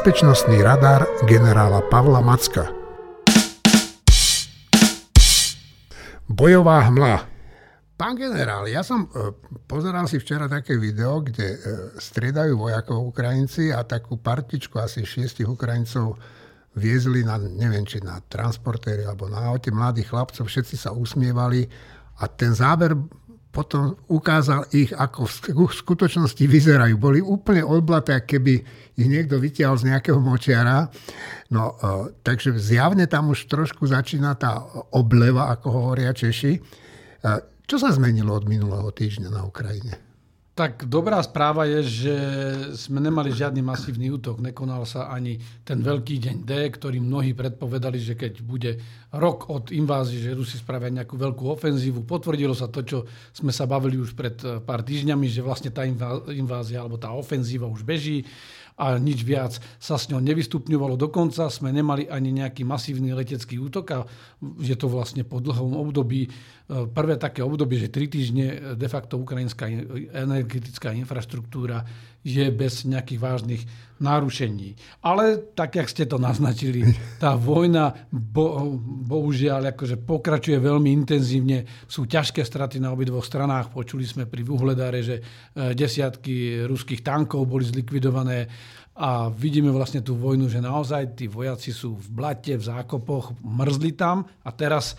bezpečnostný radar generála Pavla Macka. Bojová hmla. Pán generál, ja som e, pozeral si včera také video, kde e, striedajú vojakov Ukrajinci a takú partičku asi šiestich Ukrajincov viezli na, neviem, či na transportéry alebo na aute mladých chlapcov, všetci sa usmievali a ten záber potom ukázal ich, ako v skutočnosti vyzerajú. Boli úplne odblaté, keby ich niekto vytiahol z nejakého močiara. No, uh, takže zjavne tam už trošku začína tá obleva, ako hovoria Češi. Uh, čo sa zmenilo od minulého týždňa na Ukrajine? Tak dobrá správa je, že sme nemali žiadny masívny útok. Nekonal sa ani ten veľký deň D, ktorý mnohí predpovedali, že keď bude rok od invázie, že Rusi spravia nejakú veľkú ofenzívu. Potvrdilo sa to, čo sme sa bavili už pred eh, pár týždňami, že vlastne tá invázia alebo tá ofenzíva už beží a nič viac sa s ňou nevystupňovalo. Dokonca sme nemali ani nejaký masívny letecký útok a je to vlastne po dlhom období, prvé také obdobie, že tri týždne de facto ukrajinská energetická infraštruktúra je bez nejakých vážnych nárušení. Ale tak, jak ste to naznačili, tá vojna bo, bohužiaľ akože pokračuje veľmi intenzívne. Sú ťažké straty na obidvoch stranách. Počuli sme pri Vuhledáre, že e, desiatky ruských tankov boli zlikvidované a vidíme vlastne tú vojnu, že naozaj tí vojaci sú v blate, v zákopoch, mrzli tam a teraz e,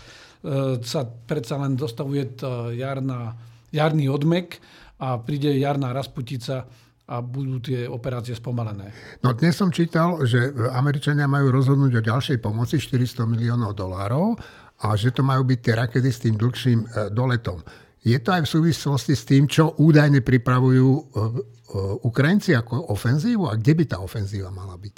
sa predsa len dostavuje jarná, jarný odmek a príde jarná rasputica a budú tie operácie spomalené. No dnes som čítal, že Američania majú rozhodnúť o ďalšej pomoci 400 miliónov dolárov a že to majú byť tie rakety s tým dlhším e, doletom. Je to aj v súvislosti s tým, čo údajne pripravujú e, e, Ukrajinci ako ofenzívu a kde by tá ofenzíva mala byť?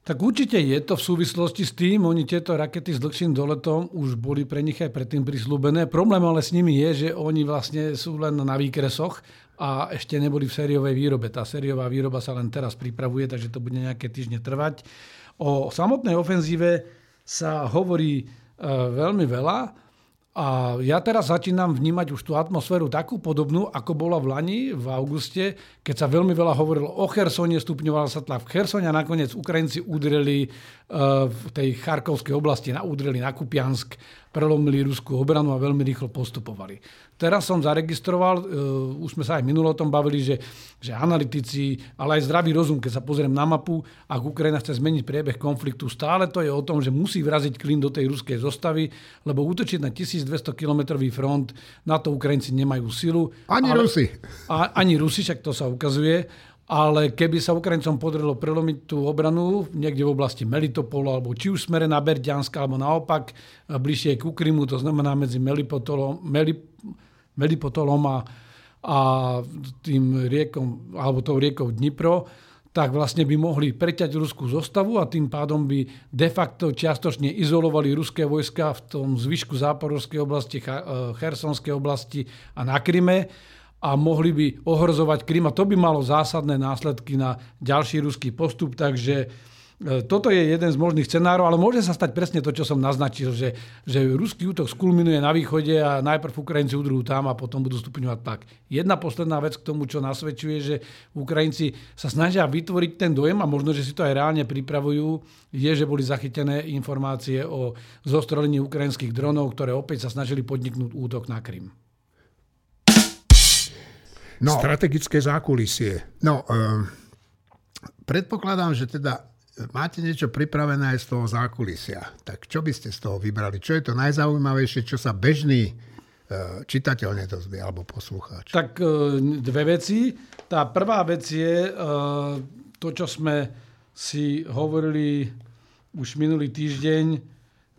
Tak určite je to v súvislosti s tým, oni tieto rakety s dlhším doletom už boli pre nich aj predtým prislúbené. Problém ale s nimi je, že oni vlastne sú len na výkresoch a ešte neboli v sériovej výrobe. Tá sériová výroba sa len teraz pripravuje, takže to bude nejaké týždne trvať. O samotnej ofenzíve sa hovorí e, veľmi veľa a ja teraz začínam vnímať už tú atmosféru takú podobnú, ako bola v Lani, v auguste, keď sa veľmi veľa hovorilo o Chersone, stupňoval sa tlak v Chersone a nakoniec Ukrajinci udreli v tej Charkovskej oblasti, udreli na Kupiansk, prelomili ruskú obranu a veľmi rýchlo postupovali. Teraz som zaregistroval, e, už sme sa aj minulo o tom bavili, že, že analytici, ale aj zdravý rozum, keď sa pozriem na mapu, ak Ukrajina chce zmeniť priebeh konfliktu, stále to je o tom, že musí vraziť klin do tej ruskej zostavy, lebo útočiť na 1200 kilometrový front, na to Ukrajinci nemajú silu. Ani ale, Rusi. A, ani Rusi, však to sa ukazuje ale keby sa Ukrajincom podarilo prelomiť tú obranu niekde v oblasti Melitopolu, alebo či už smere na Berďansk, alebo naopak bližšie k Ukrimu, to znamená medzi Melipotolom, Melip, Melipotolom a, a tým riekom, alebo tou riekou Dnipro, tak vlastne by mohli preťať ruskú zostavu a tým pádom by de facto čiastočne izolovali ruské vojska v tom zvyšku záporovskej oblasti, Chersonskej oblasti a na Kryme a mohli by ohrozovať Krym a to by malo zásadné následky na ďalší ruský postup, takže e, toto je jeden z možných scenárov, ale môže sa stať presne to, čo som naznačil, že, že ruský útok skulminuje na východe a najprv Ukrajinci udrú tam a potom budú stupňovať tak. Jedna posledná vec k tomu, čo nasvedčuje, že Ukrajinci sa snažia vytvoriť ten dojem a možno, že si to aj reálne pripravujú, je, že boli zachytené informácie o zostrelení ukrajinských dronov, ktoré opäť sa snažili podniknúť útok na Krym. No, Strategické zákulisie. No, um, predpokladám, že teda máte niečo pripravené aj z toho zákulisia. Tak čo by ste z toho vybrali? Čo je to najzaujímavejšie, čo sa bežný uh, čitateľ nedozvie alebo poslucháč? Tak uh, dve veci. Tá prvá vec je to, čo sme si hovorili už minulý týždeň,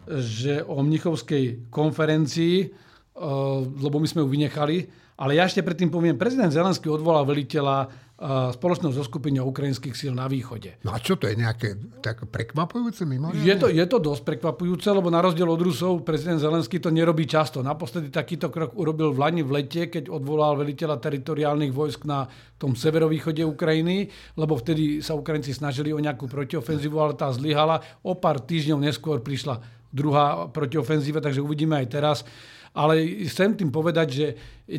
že o Mnichovskej konferencii, lebo my sme ju vynechali, ale ja ešte predtým poviem, prezident Zelenský odvolal veliteľa uh, spoločného zoskupenia ukrajinských síl na východe. No a čo to je nejaké tak prekvapujúce mimo? Je to, je to dosť prekvapujúce, lebo na rozdiel od Rusov prezident Zelenský to nerobí často. Naposledy takýto krok urobil v Lani v lete, keď odvolal veliteľa teritoriálnych vojsk na tom severovýchode Ukrajiny, lebo vtedy sa Ukrajinci snažili o nejakú protiofenzívu, ale tá zlyhala. O pár týždňov neskôr prišla druhá protiofenzíva, takže uvidíme aj teraz. Ale chcem tým povedať, že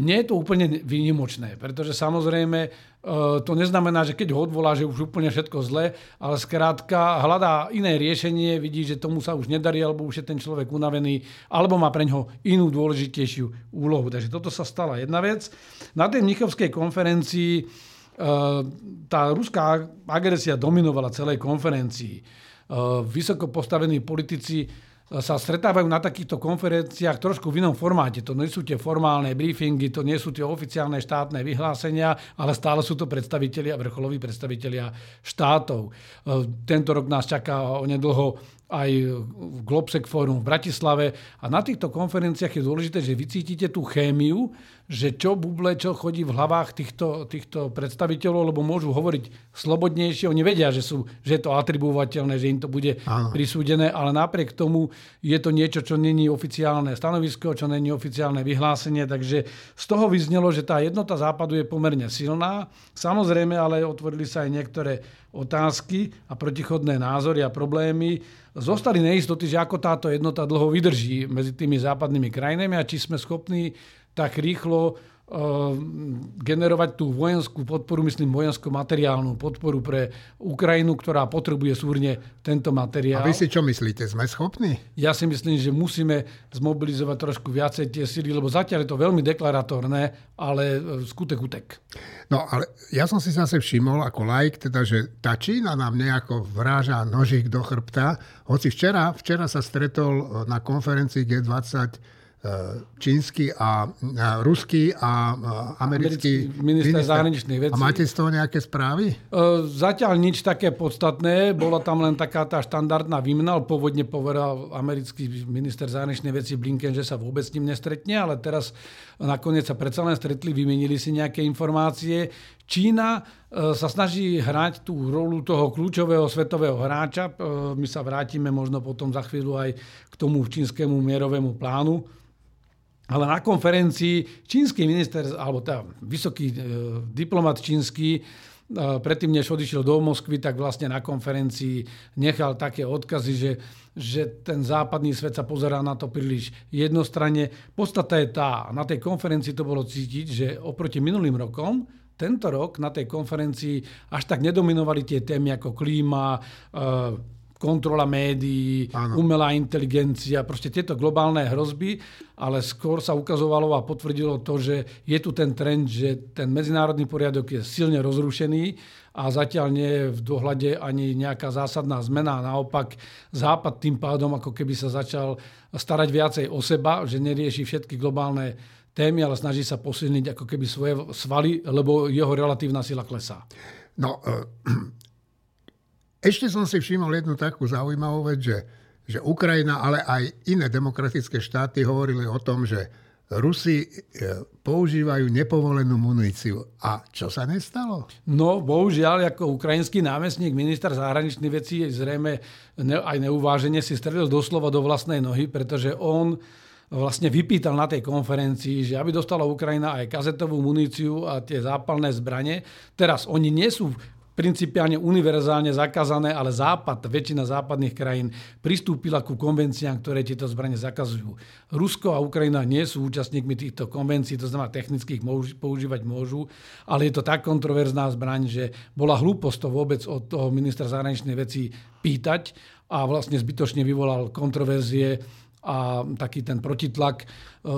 nie je to úplne výnimočné, pretože samozrejme e, to neznamená, že keď ho odvolá, že už úplne všetko zle, ale skrátka hľadá iné riešenie, vidí, že tomu sa už nedarí, alebo už je ten človek unavený, alebo má pre ňoho inú dôležitejšiu úlohu. Takže toto sa stala jedna vec. Na tej Mnichovskej konferencii e, tá ruská agresia dominovala celej konferencii. E, vysoko postavení politici sa stretávajú na takýchto konferenciách trošku v inom formáte. To nie sú tie formálne briefingy, to nie sú tie oficiálne štátne vyhlásenia, ale stále sú to predstavitelia, vrcholoví predstavitelia štátov. E, tento rok nás čaká onedlho aj v Globsec Forum v Bratislave. A na týchto konferenciách je dôležité, že vycítite tú chémiu, že čo buble, čo chodí v hlavách týchto, týchto predstaviteľov, lebo môžu hovoriť slobodnejšie. Oni vedia, že, sú, že je to atribuovateľné, že im to bude Áno. prisúdené, ale napriek tomu je to niečo, čo není oficiálne stanovisko, čo není oficiálne vyhlásenie. Takže z toho vyznelo, že tá jednota západu je pomerne silná. Samozrejme, ale otvorili sa aj niektoré otázky a protichodné názory a problémy zostali neistoty, že ako táto jednota dlho vydrží medzi tými západnými krajinami a či sme schopní tak rýchlo generovať tú vojenskú podporu, myslím vojensko-materiálnu podporu pre Ukrajinu, ktorá potrebuje súrne tento materiál. A vy si čo myslíte? Sme schopní? Ja si myslím, že musíme zmobilizovať trošku viacej tie síly, lebo zatiaľ je to veľmi deklaratórne, ale eh, skutek utek. No ale ja som si zase všimol ako laik, teda, že tá Čína nám nejako vráža nožík do chrbta, hoci včera, včera sa stretol eh, na konferencii G20 čínsky a, a ruský a americký, americký minister, minister zahraničných vecí. A máte z toho nejaké správy? Zatiaľ nič také podstatné. Bola tam len taká tá štandardná výmena. Pôvodne povedal americký minister zahraničných vecí Blinken, že sa vôbec s ním nestretne, ale teraz nakoniec sa predsa len stretli, vymenili si nejaké informácie. Čína sa snaží hrať tú rolu toho kľúčového svetového hráča. My sa vrátime možno potom za chvíľu aj k tomu čínskemu mierovému plánu ale na konferencii čínsky minister, alebo tá vysoký e, diplomat čínsky, e, predtým, než odišiel do Moskvy, tak vlastne na konferencii nechal také odkazy, že, že ten západný svet sa pozerá na to príliš jednostranne. Podstata je tá, na tej konferencii to bolo cítiť, že oproti minulým rokom tento rok na tej konferencii až tak nedominovali tie témy ako klíma, e, kontrola médií, ano. umelá inteligencia, proste tieto globálne hrozby, ale skôr sa ukazovalo a potvrdilo to, že je tu ten trend, že ten medzinárodný poriadok je silne rozrušený a zatiaľ nie je v dohľade ani nejaká zásadná zmena. Naopak Západ tým pádom ako keby sa začal starať viacej o seba, že nerieši všetky globálne témy, ale snaží sa posilniť ako keby svoje svaly, lebo jeho relatívna sila klesá. No, ešte som si všimol jednu takú zaujímavú vec, že, že Ukrajina, ale aj iné demokratické štáty hovorili o tom, že Rusi e, používajú nepovolenú muníciu. A čo sa nestalo? No, bohužiaľ, ako ukrajinský námestník, minister zahraničných vecí, zrejme aj neuváženie si strelil doslova do vlastnej nohy, pretože on vlastne vypýtal na tej konferencii, že aby dostala Ukrajina aj kazetovú muníciu a tie zápalné zbranie. Teraz oni nie sú principiálne univerzálne zakázané, ale Západ, väčšina západných krajín pristúpila ku konvenciám, ktoré tieto zbranie zakazujú. Rusko a Ukrajina nie sú účastníkmi týchto konvencií, to znamená technicky ich používať môžu, ale je to tak kontroverzná zbraň, že bola hlúposť to vôbec od toho ministra zahraničnej veci pýtať a vlastne zbytočne vyvolal kontroverzie a taký ten protitlak.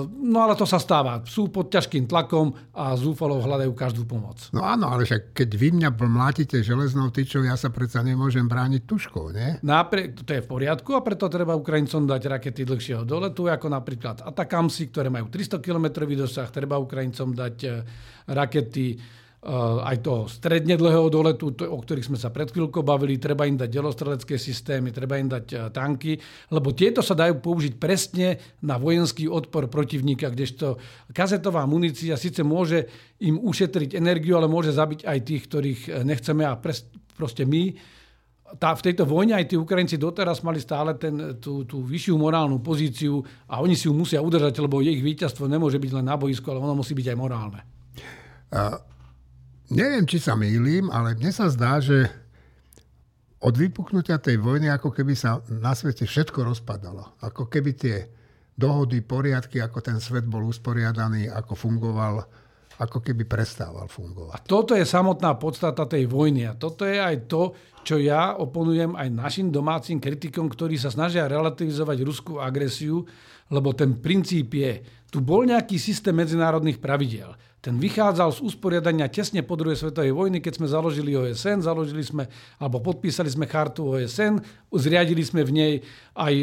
No ale to sa stáva. Sú pod ťažkým tlakom a zúfalo hľadajú každú pomoc. No áno, ale však keď vy mňa mlátite železnou tyčou, ja sa predsa nemôžem brániť tuškou, nie? Naprie- to je v poriadku a preto treba Ukrajincom dať rakety dlhšieho doletu, ako napríklad Atakamsi, ktoré majú 300 km dosah. Treba Ukrajincom dať eh, rakety aj toho stredne dlhého doletu, o ktorých sme sa pred chvíľkou bavili, treba im dať delostrelecké systémy, treba im dať eh, tanky, lebo tieto sa dajú použiť presne na vojenský odpor protivníka, kdežto kazetová munícia síce môže im ušetriť energiu, ale môže zabiť aj tých, ktorých eh, nechceme a pres, proste my tá, v tejto vojne aj tí Ukrajinci doteraz mali stále ten, tú, tú vyššiu morálnu pozíciu a oni si ju musia udržať, lebo ich víťazstvo nemôže byť len na boisku, ale ono musí byť aj morálne. Uh neviem, či sa mýlim, ale mne sa zdá, že od vypuknutia tej vojny ako keby sa na svete všetko rozpadalo. Ako keby tie dohody, poriadky, ako ten svet bol usporiadaný, ako fungoval, ako keby prestával fungovať. A toto je samotná podstata tej vojny. A toto je aj to, čo ja oponujem aj našim domácim kritikom, ktorí sa snažia relativizovať ruskú agresiu, lebo ten princíp je, tu bol nejaký systém medzinárodných pravidel. Ten vychádzal z usporiadania tesne po druhej svetovej vojny, keď sme založili OSN, založili sme, alebo podpísali sme chartu OSN, zriadili sme v nej aj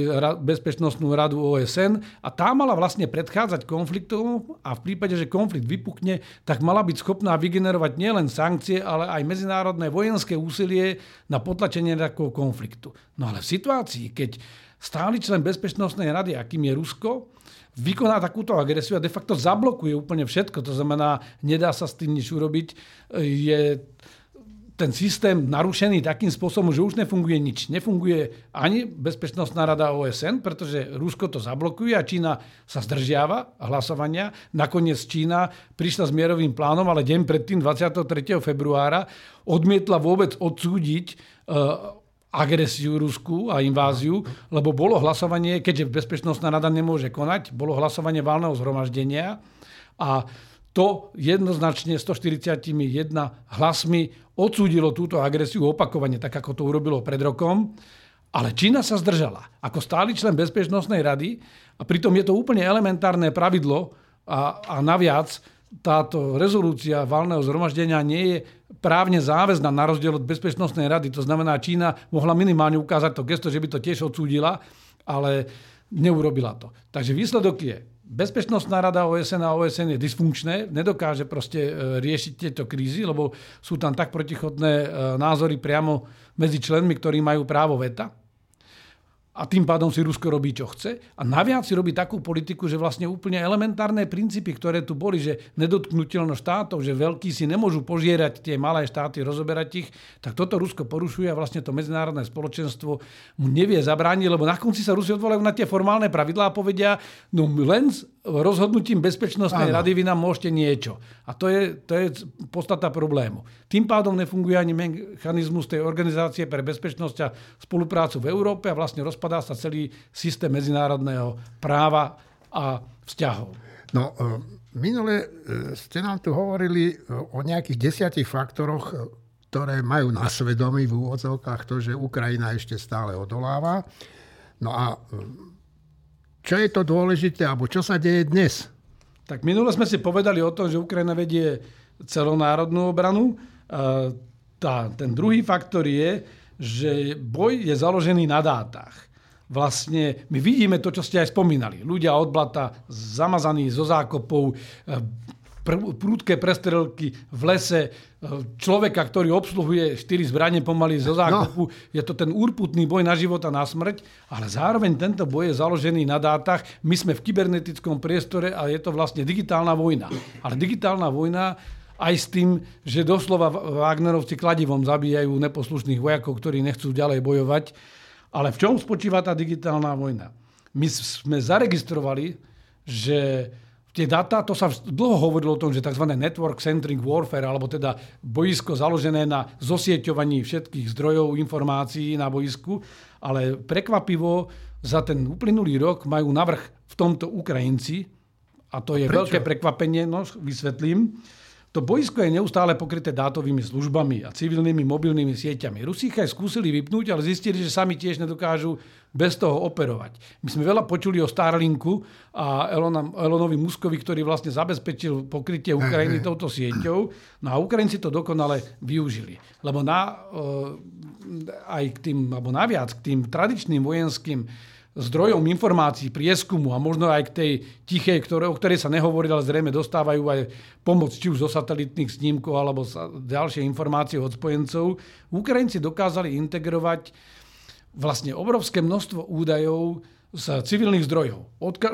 Bezpečnostnú radu OSN a tá mala vlastne predchádzať konfliktom a v prípade, že konflikt vypukne, tak mala byť schopná vygenerovať nielen sankcie, ale aj medzinárodné vojenské úsilie na potlačenie takého konfliktu. No ale v situácii, keď stály člen Bezpečnostnej rady, akým je Rusko, vykoná takúto agresiu a de facto zablokuje úplne všetko. To znamená, nedá sa s tým nič urobiť. Je ten systém narušený takým spôsobom, že už nefunguje nič. Nefunguje ani Bezpečnostná rada OSN, pretože Rusko to zablokuje a Čína sa zdržiava hlasovania. Nakoniec Čína prišla s mierovým plánom, ale deň predtým, 23. februára, odmietla vôbec odsúdiť uh, agresiu Rusku a inváziu, lebo bolo hlasovanie, keďže Bezpečnostná rada nemôže konať, bolo hlasovanie válneho zhromaždenia a to jednoznačne 141 hlasmi odsúdilo túto agresiu opakovane, tak ako to urobilo pred rokom. Ale Čína sa zdržala ako stály člen Bezpečnostnej rady a pritom je to úplne elementárne pravidlo a, a naviac táto rezolúcia valného zhromaždenia nie je právne záväzná na rozdiel od Bezpečnostnej rady. To znamená, Čína mohla minimálne ukázať to gesto, že by to tiež odsúdila, ale neurobila to. Takže výsledok je, Bezpečnostná rada OSN a OSN je dysfunkčné, nedokáže proste e, riešiť tieto krízy, lebo sú tam tak protichodné e, názory priamo medzi členmi, ktorí majú právo veta a tým pádom si Rusko robí, čo chce. A naviac si robí takú politiku, že vlastne úplne elementárne princípy, ktoré tu boli, že nedotknutelnosť štátov, že veľkí si nemôžu požierať tie malé štáty, rozoberať ich, tak toto Rusko porušuje a vlastne to medzinárodné spoločenstvo mu nevie zabrániť, lebo na konci sa Rusi odvolajú na tie formálne pravidlá a povedia, no len rozhodnutím Bezpečnostnej Áno. rady vy nám môžete niečo. A to je, to je podstata problému. Tým pádom nefunguje ani mechanizmus tej organizácie pre bezpečnosť a spoluprácu v Európe a vlastne rozpadá sa celý systém medzinárodného práva a vzťahov. No, e, minule e, ste nám tu hovorili e, o nejakých desiatich faktoroch, ktoré majú na svedomí v úvodzovkách to, že Ukrajina ešte stále odoláva. No a čo je to dôležité, alebo čo sa deje dnes? Tak minule sme si povedali o tom, že Ukrajina vedie celonárodnú obranu. Tá, ten druhý faktor je, že boj je založený na dátach. Vlastne my vidíme to, čo ste aj spomínali. Ľudia od blata zamazaní zo zákopov, prúdke prestrelky v lese, e, človeka, ktorý obsluhuje štyri zbranie pomaly zo zákupu. No. Je to ten úrputný boj na život a na smrť, ale zároveň tento boj je založený na dátach. My sme v kybernetickom priestore a je to vlastne digitálna vojna. Ale digitálna vojna aj s tým, že doslova Wagnerovci kladivom zabíjajú neposlušných vojakov, ktorí nechcú ďalej bojovať. Ale v čom spočíva tá digitálna vojna? My sme zaregistrovali, že tie dáta, to sa dlho hovorilo o tom, že tzv. network-centric warfare, alebo teda boisko založené na zosieťovaní všetkých zdrojov informácií na boisku, ale prekvapivo za ten uplynulý rok majú navrh v tomto Ukrajinci, a to je Prečo? veľké prekvapenie, no vysvetlím. To boisko je neustále pokryté dátovými službami a civilnými mobilnými sieťami. Rusi aj skúsili vypnúť, ale zistili, že sami tiež nedokážu bez toho operovať. My sme veľa počuli o Starlinku a Elona, Elonovi Muskovi, ktorý vlastne zabezpečil pokrytie Ukrajiny touto sieťou. No a Ukrajinci to dokonale využili. Lebo na, aj k tým, alebo naviac k tým tradičným vojenským zdrojom informácií, prieskumu a možno aj k tej tichej, ktoré, o ktorej sa nehovorí, ale zrejme dostávajú aj pomoc či už zo satelitných snímkov alebo sa, ďalšie informácie od spojencov. Ukrajinci dokázali integrovať vlastne obrovské množstvo údajov z civilných zdrojov.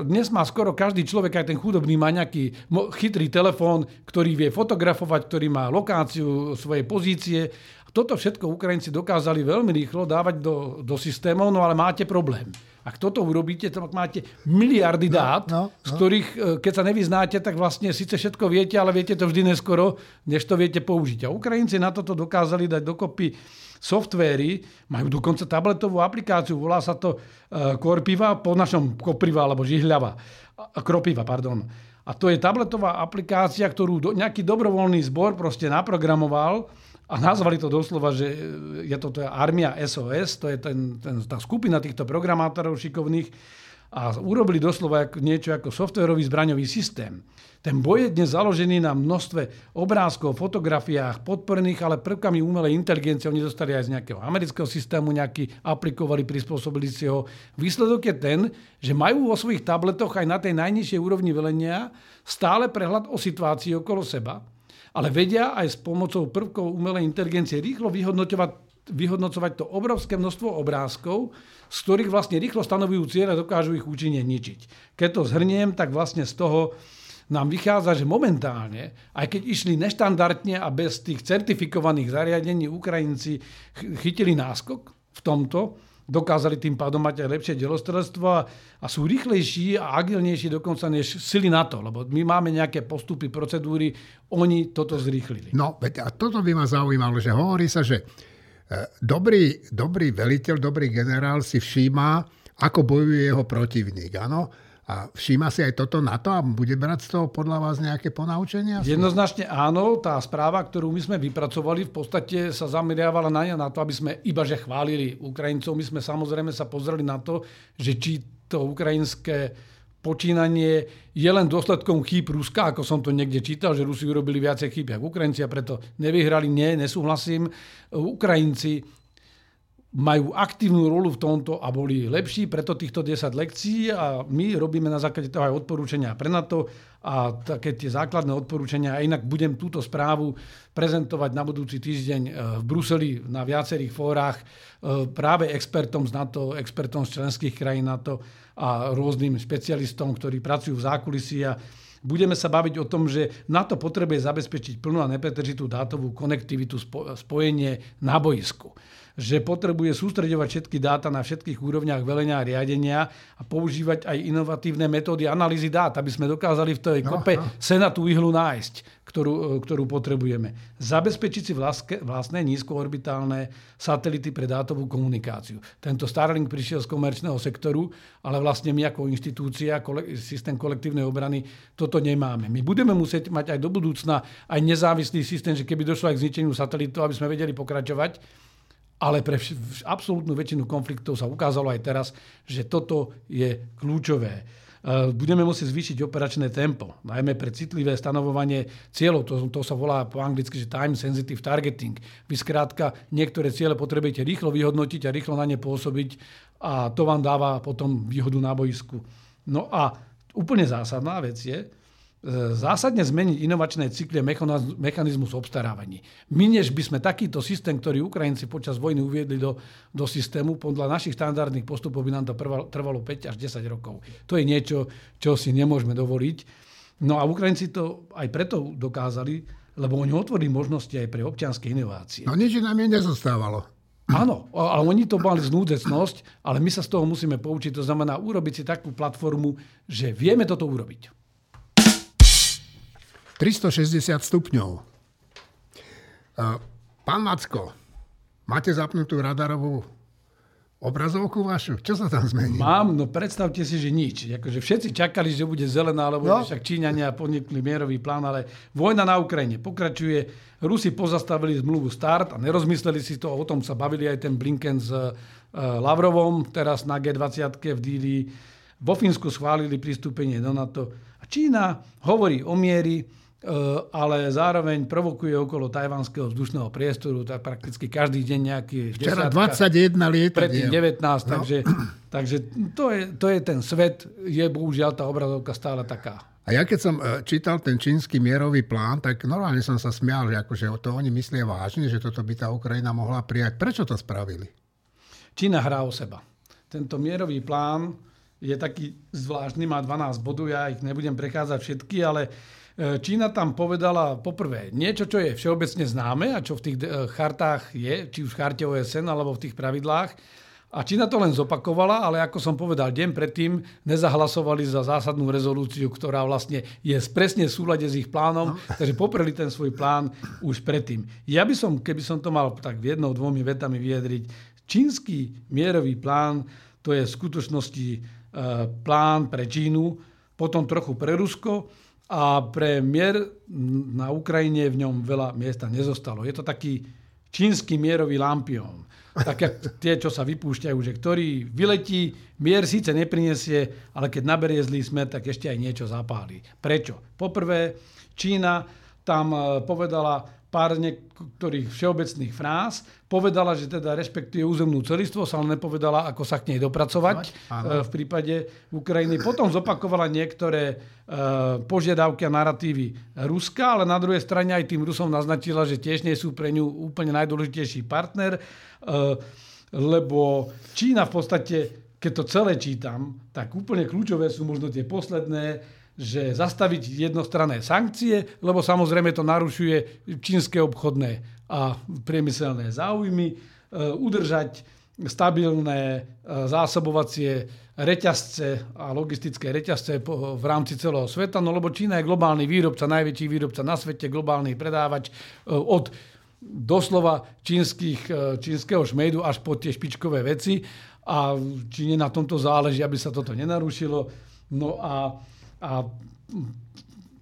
Dnes má skoro každý človek, aj ten chudobný, má nejaký chytrý telefón, ktorý vie fotografovať, ktorý má lokáciu svojej pozície Toto všetko Ukrajinci dokázali veľmi rýchlo dávať do, do systémov, no ale máte problém. Ak toto urobíte, tak máte miliardy no, dát, no, no, no. z ktorých, e, keď sa nevyznáte, tak vlastne síce všetko viete, ale viete to vždy neskoro, než to viete použiť. A Ukrajinci na toto dokázali dať dokopy softvéry, majú dokonca tabletovú aplikáciu, volá sa to e, Korpiva, po našom Kopriva alebo Žihľava. Kropiva, pardon. A to je tabletová aplikácia, ktorú nejaký dobrovoľný zbor proste naprogramoval a nazvali to doslova, že je to teda armia SOS, to je ten, ten, tá skupina týchto programátorov šikovných a urobili doslova niečo ako softwarový zbraňový systém. Ten boj je dnes založený na množstve obrázkov, fotografiách, podporených ale prvkami umelej inteligencie. Oni dostali aj z nejakého amerického systému, nejaký aplikovali, prispôsobili si ho. Výsledok je ten, že majú vo svojich tabletoch aj na tej najnižšej úrovni velenia stále prehľad o situácii okolo seba ale vedia aj s pomocou prvkov umelej inteligencie rýchlo vyhodnotovať, vyhodnocovať to obrovské množstvo obrázkov, z ktorých vlastne rýchlo stanovujú cieľe a dokážu ich účinne ničiť. Keď to zhrniem, tak vlastne z toho nám vychádza, že momentálne, aj keď išli neštandardne a bez tých certifikovaných zariadení, Ukrajinci chytili náskok v tomto, dokázali tým pádom mať aj lepšie delostrelstvo a, a sú rýchlejší a agilnejší dokonca než sily NATO, lebo my máme nejaké postupy, procedúry, oni toto zrýchlili. No, a toto by ma zaujímalo, že hovorí sa, že e, dobrý, dobrý veliteľ, dobrý generál si všíma, ako bojuje jeho protivník. Áno? A všíma si aj toto na to a bude brať z toho podľa vás nejaké ponaučenia? Jednoznačne áno. Tá správa, ktorú my sme vypracovali, v podstate sa zameriavala na, na to, aby sme iba že chválili Ukrajincov. My sme samozrejme sa pozreli na to, že či to ukrajinské počínanie je len dôsledkom chýb Ruska, ako som to niekde čítal, že Rusi urobili viacej chýb ako Ukrajinci a preto nevyhrali. Nie, nesúhlasím. Ukrajinci majú aktívnu rolu v tomto a boli lepší, preto týchto 10 lekcií a my robíme na základe toho aj odporúčania pre NATO a také tie základné odporúčania. A inak budem túto správu prezentovať na budúci týždeň e, v Bruseli na viacerých fórach e, práve expertom z NATO, expertom z členských krajín NATO a rôznym špecialistom, ktorí pracujú v zákulisí a budeme sa baviť o tom, že NATO potrebuje zabezpečiť plnú a nepretržitú dátovú konektivitu, spojenie na boisku že potrebuje sústredovať všetky dáta na všetkých úrovniach velenia a riadenia a používať aj inovatívne metódy analýzy dát, aby sme dokázali v tej no, kope no. sena tú ihlu nájsť, ktorú, ktorú potrebujeme. Zabezpečiť si vlastne, vlastné nízkoorbitálne satelity pre dátovú komunikáciu. Tento Starlink prišiel z komerčného sektoru, ale vlastne my ako inštitúcia, systém kolektívnej obrany, toto nemáme. My budeme musieť mať aj do budúcna aj nezávislý systém, že keby došlo aj k zničeniu satelitov, aby sme vedeli pokračovať, ale pre absolútnu väčšinu konfliktov sa ukázalo aj teraz, že toto je kľúčové. E, budeme musieť zvýšiť operačné tempo, najmä pre citlivé stanovovanie cieľov. To, to sa volá po anglicky, že time sensitive targeting. Vy skrátka niektoré ciele potrebujete rýchlo vyhodnotiť a rýchlo na ne pôsobiť a to vám dáva potom výhodu na boisku. No a úplne zásadná vec je, zásadne zmeniť inovačné cykly a mechanizmus obstarávaní. My, než by sme takýto systém, ktorý Ukrajinci počas vojny uviedli do, do systému, podľa našich štandardných postupov by nám to trvalo 5 až 10 rokov. To je niečo, čo si nemôžeme dovoliť. No a Ukrajinci to aj preto dokázali, lebo oni otvorili možnosti aj pre občianske inovácie. No nič nám je nezostávalo. Áno, ale oni to mali znúdecnosť, ale my sa z toho musíme poučiť. To znamená urobiť si takú platformu, že vieme toto urobiť. 360 stupňov. Pán Macko, máte zapnutú radarovú obrazovku vašu? Čo sa tam zmení? Mám, no predstavte si, že nič. Akože všetci čakali, že bude zelená, lebo no. však Číňania podnikli mierový plán, ale vojna na Ukrajine pokračuje. Rusi pozastavili zmluvu START a nerozmysleli si to. O tom sa bavili aj ten Blinken s uh, Lavrovom, teraz na G20 v Dili. Vo Fínsku schválili pristúpenie do NATO. A Čína hovorí o miery, E, ale zároveň provokuje okolo tajvanského vzdušného priestoru, tak prakticky každý deň nejaký... Včera 21 lietadiel. Predtým 19, no. takže, takže to, je, to je ten svet, je bohužiaľ tá obrazovka stále taká. A ja keď som e, čítal ten čínsky mierový plán, tak normálne som sa smial, že akože to oni myslia vážne, že toto by tá Ukrajina mohla prijať. Prečo to spravili? Čína hrá o seba. Tento mierový plán je taký zvláštny, má 12 bodov, ja ich nebudem prechádzať všetky, ale Čína tam povedala poprvé niečo, čo je všeobecne známe a čo v tých chartách je, či už v charte OSN alebo v tých pravidlách, a Čína to len zopakovala, ale ako som povedal, deň predtým nezahlasovali za zásadnú rezolúciu, ktorá vlastne je presne v súlade s ich plánom, no. takže popreli ten svoj plán už predtým. Ja by som, keby som to mal tak v jednou, dvomi vetami vyjadriť, čínsky mierový plán, to je v skutočnosti e, plán pre Čínu, potom trochu pre Rusko a pre mier na Ukrajine v ňom veľa miesta nezostalo. Je to taký čínsky mierový lampión tak tie, čo sa vypúšťajú, že ktorý vyletí, mier síce neprinesie, ale keď naberie zlý smer, tak ešte aj niečo zapálí. Prečo? Poprvé, Čína tam e, povedala pár niektorých všeobecných fráz, povedala, že teda respektuje územnú celistvosť, ale nepovedala, ako sa k nej dopracovať Áno. E, v prípade Ukrajiny. Potom zopakovala niektoré e, požiadavky a narratívy Ruska, ale na druhej strane aj tým Rusom naznačila, že tiež nie sú pre ňu úplne najdôležitejší partner, e, lebo Čína v podstate, keď to celé čítam, tak úplne kľúčové sú možno tie posledné že zastaviť jednostranné sankcie, lebo samozrejme to narušuje čínske obchodné a priemyselné záujmy, e, udržať stabilné e, zásobovacie reťazce a logistické reťazce v rámci celého sveta, no lebo Čína je globálny výrobca, najväčší výrobca na svete, globálny predávač e, od doslova čínskych, čínskeho šmejdu až po tie špičkové veci a Číne na tomto záleží, aby sa toto nenarušilo. No a a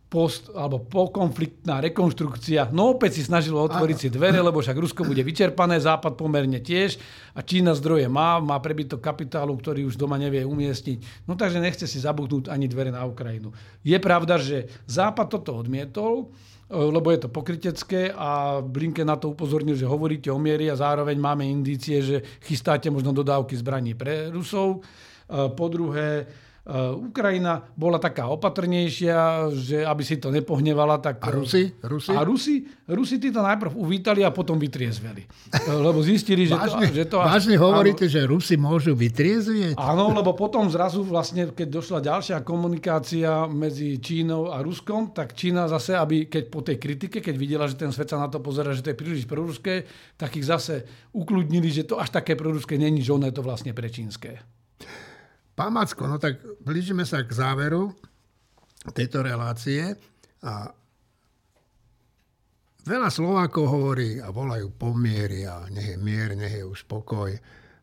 post, alebo pokonfliktná rekonštrukcia. No opäť si snažilo otvoriť si dvere, lebo však Rusko bude vyčerpané, Západ pomerne tiež a Čína zdroje má, má prebytok kapitálu, ktorý už doma nevie umiestniť. No takže nechce si zabudnúť ani dvere na Ukrajinu. Je pravda, že Západ toto odmietol, lebo je to pokrytecké a Blinke na to upozornil, že hovoríte o miery a zároveň máme indície, že chystáte možno dodávky zbraní pre Rusov. Po druhé, Ukrajina bola taká opatrnejšia, že aby si to nepohnevala. Tak... A Rusi? Rusi? A Rusi, Rusi tí to najprv uvítali a potom vytriezveli. Eh, lebo zistili, že vážne, to... Že to vážne hovoríte, áno, že Rusi môžu vytriezvieť? Áno, lebo potom zrazu vlastne, keď došla ďalšia komunikácia medzi Čínou a Ruskom, tak Čína zase, aby keď po tej kritike, keď videla, že ten svet sa na to pozera, že to je príliš proruské, tak ich zase ukludnili, že to až také proruské není, že ono je to vlastne prečínske. Pán Macko, no tak blížime sa k záveru tejto relácie a veľa Slovákov hovorí a volajú pomiery a nech je mier, nech je už pokoj.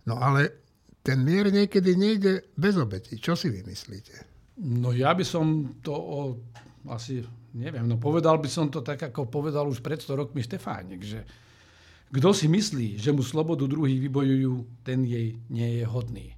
No ale ten mier niekedy nejde bez obeti. Čo si vymyslíte? No ja by som to o, asi, neviem, no povedal by som to tak, ako povedal už pred 100 rokmi Štefánik, že kto si myslí, že mu slobodu druhých vybojujú, ten jej nie je hodný.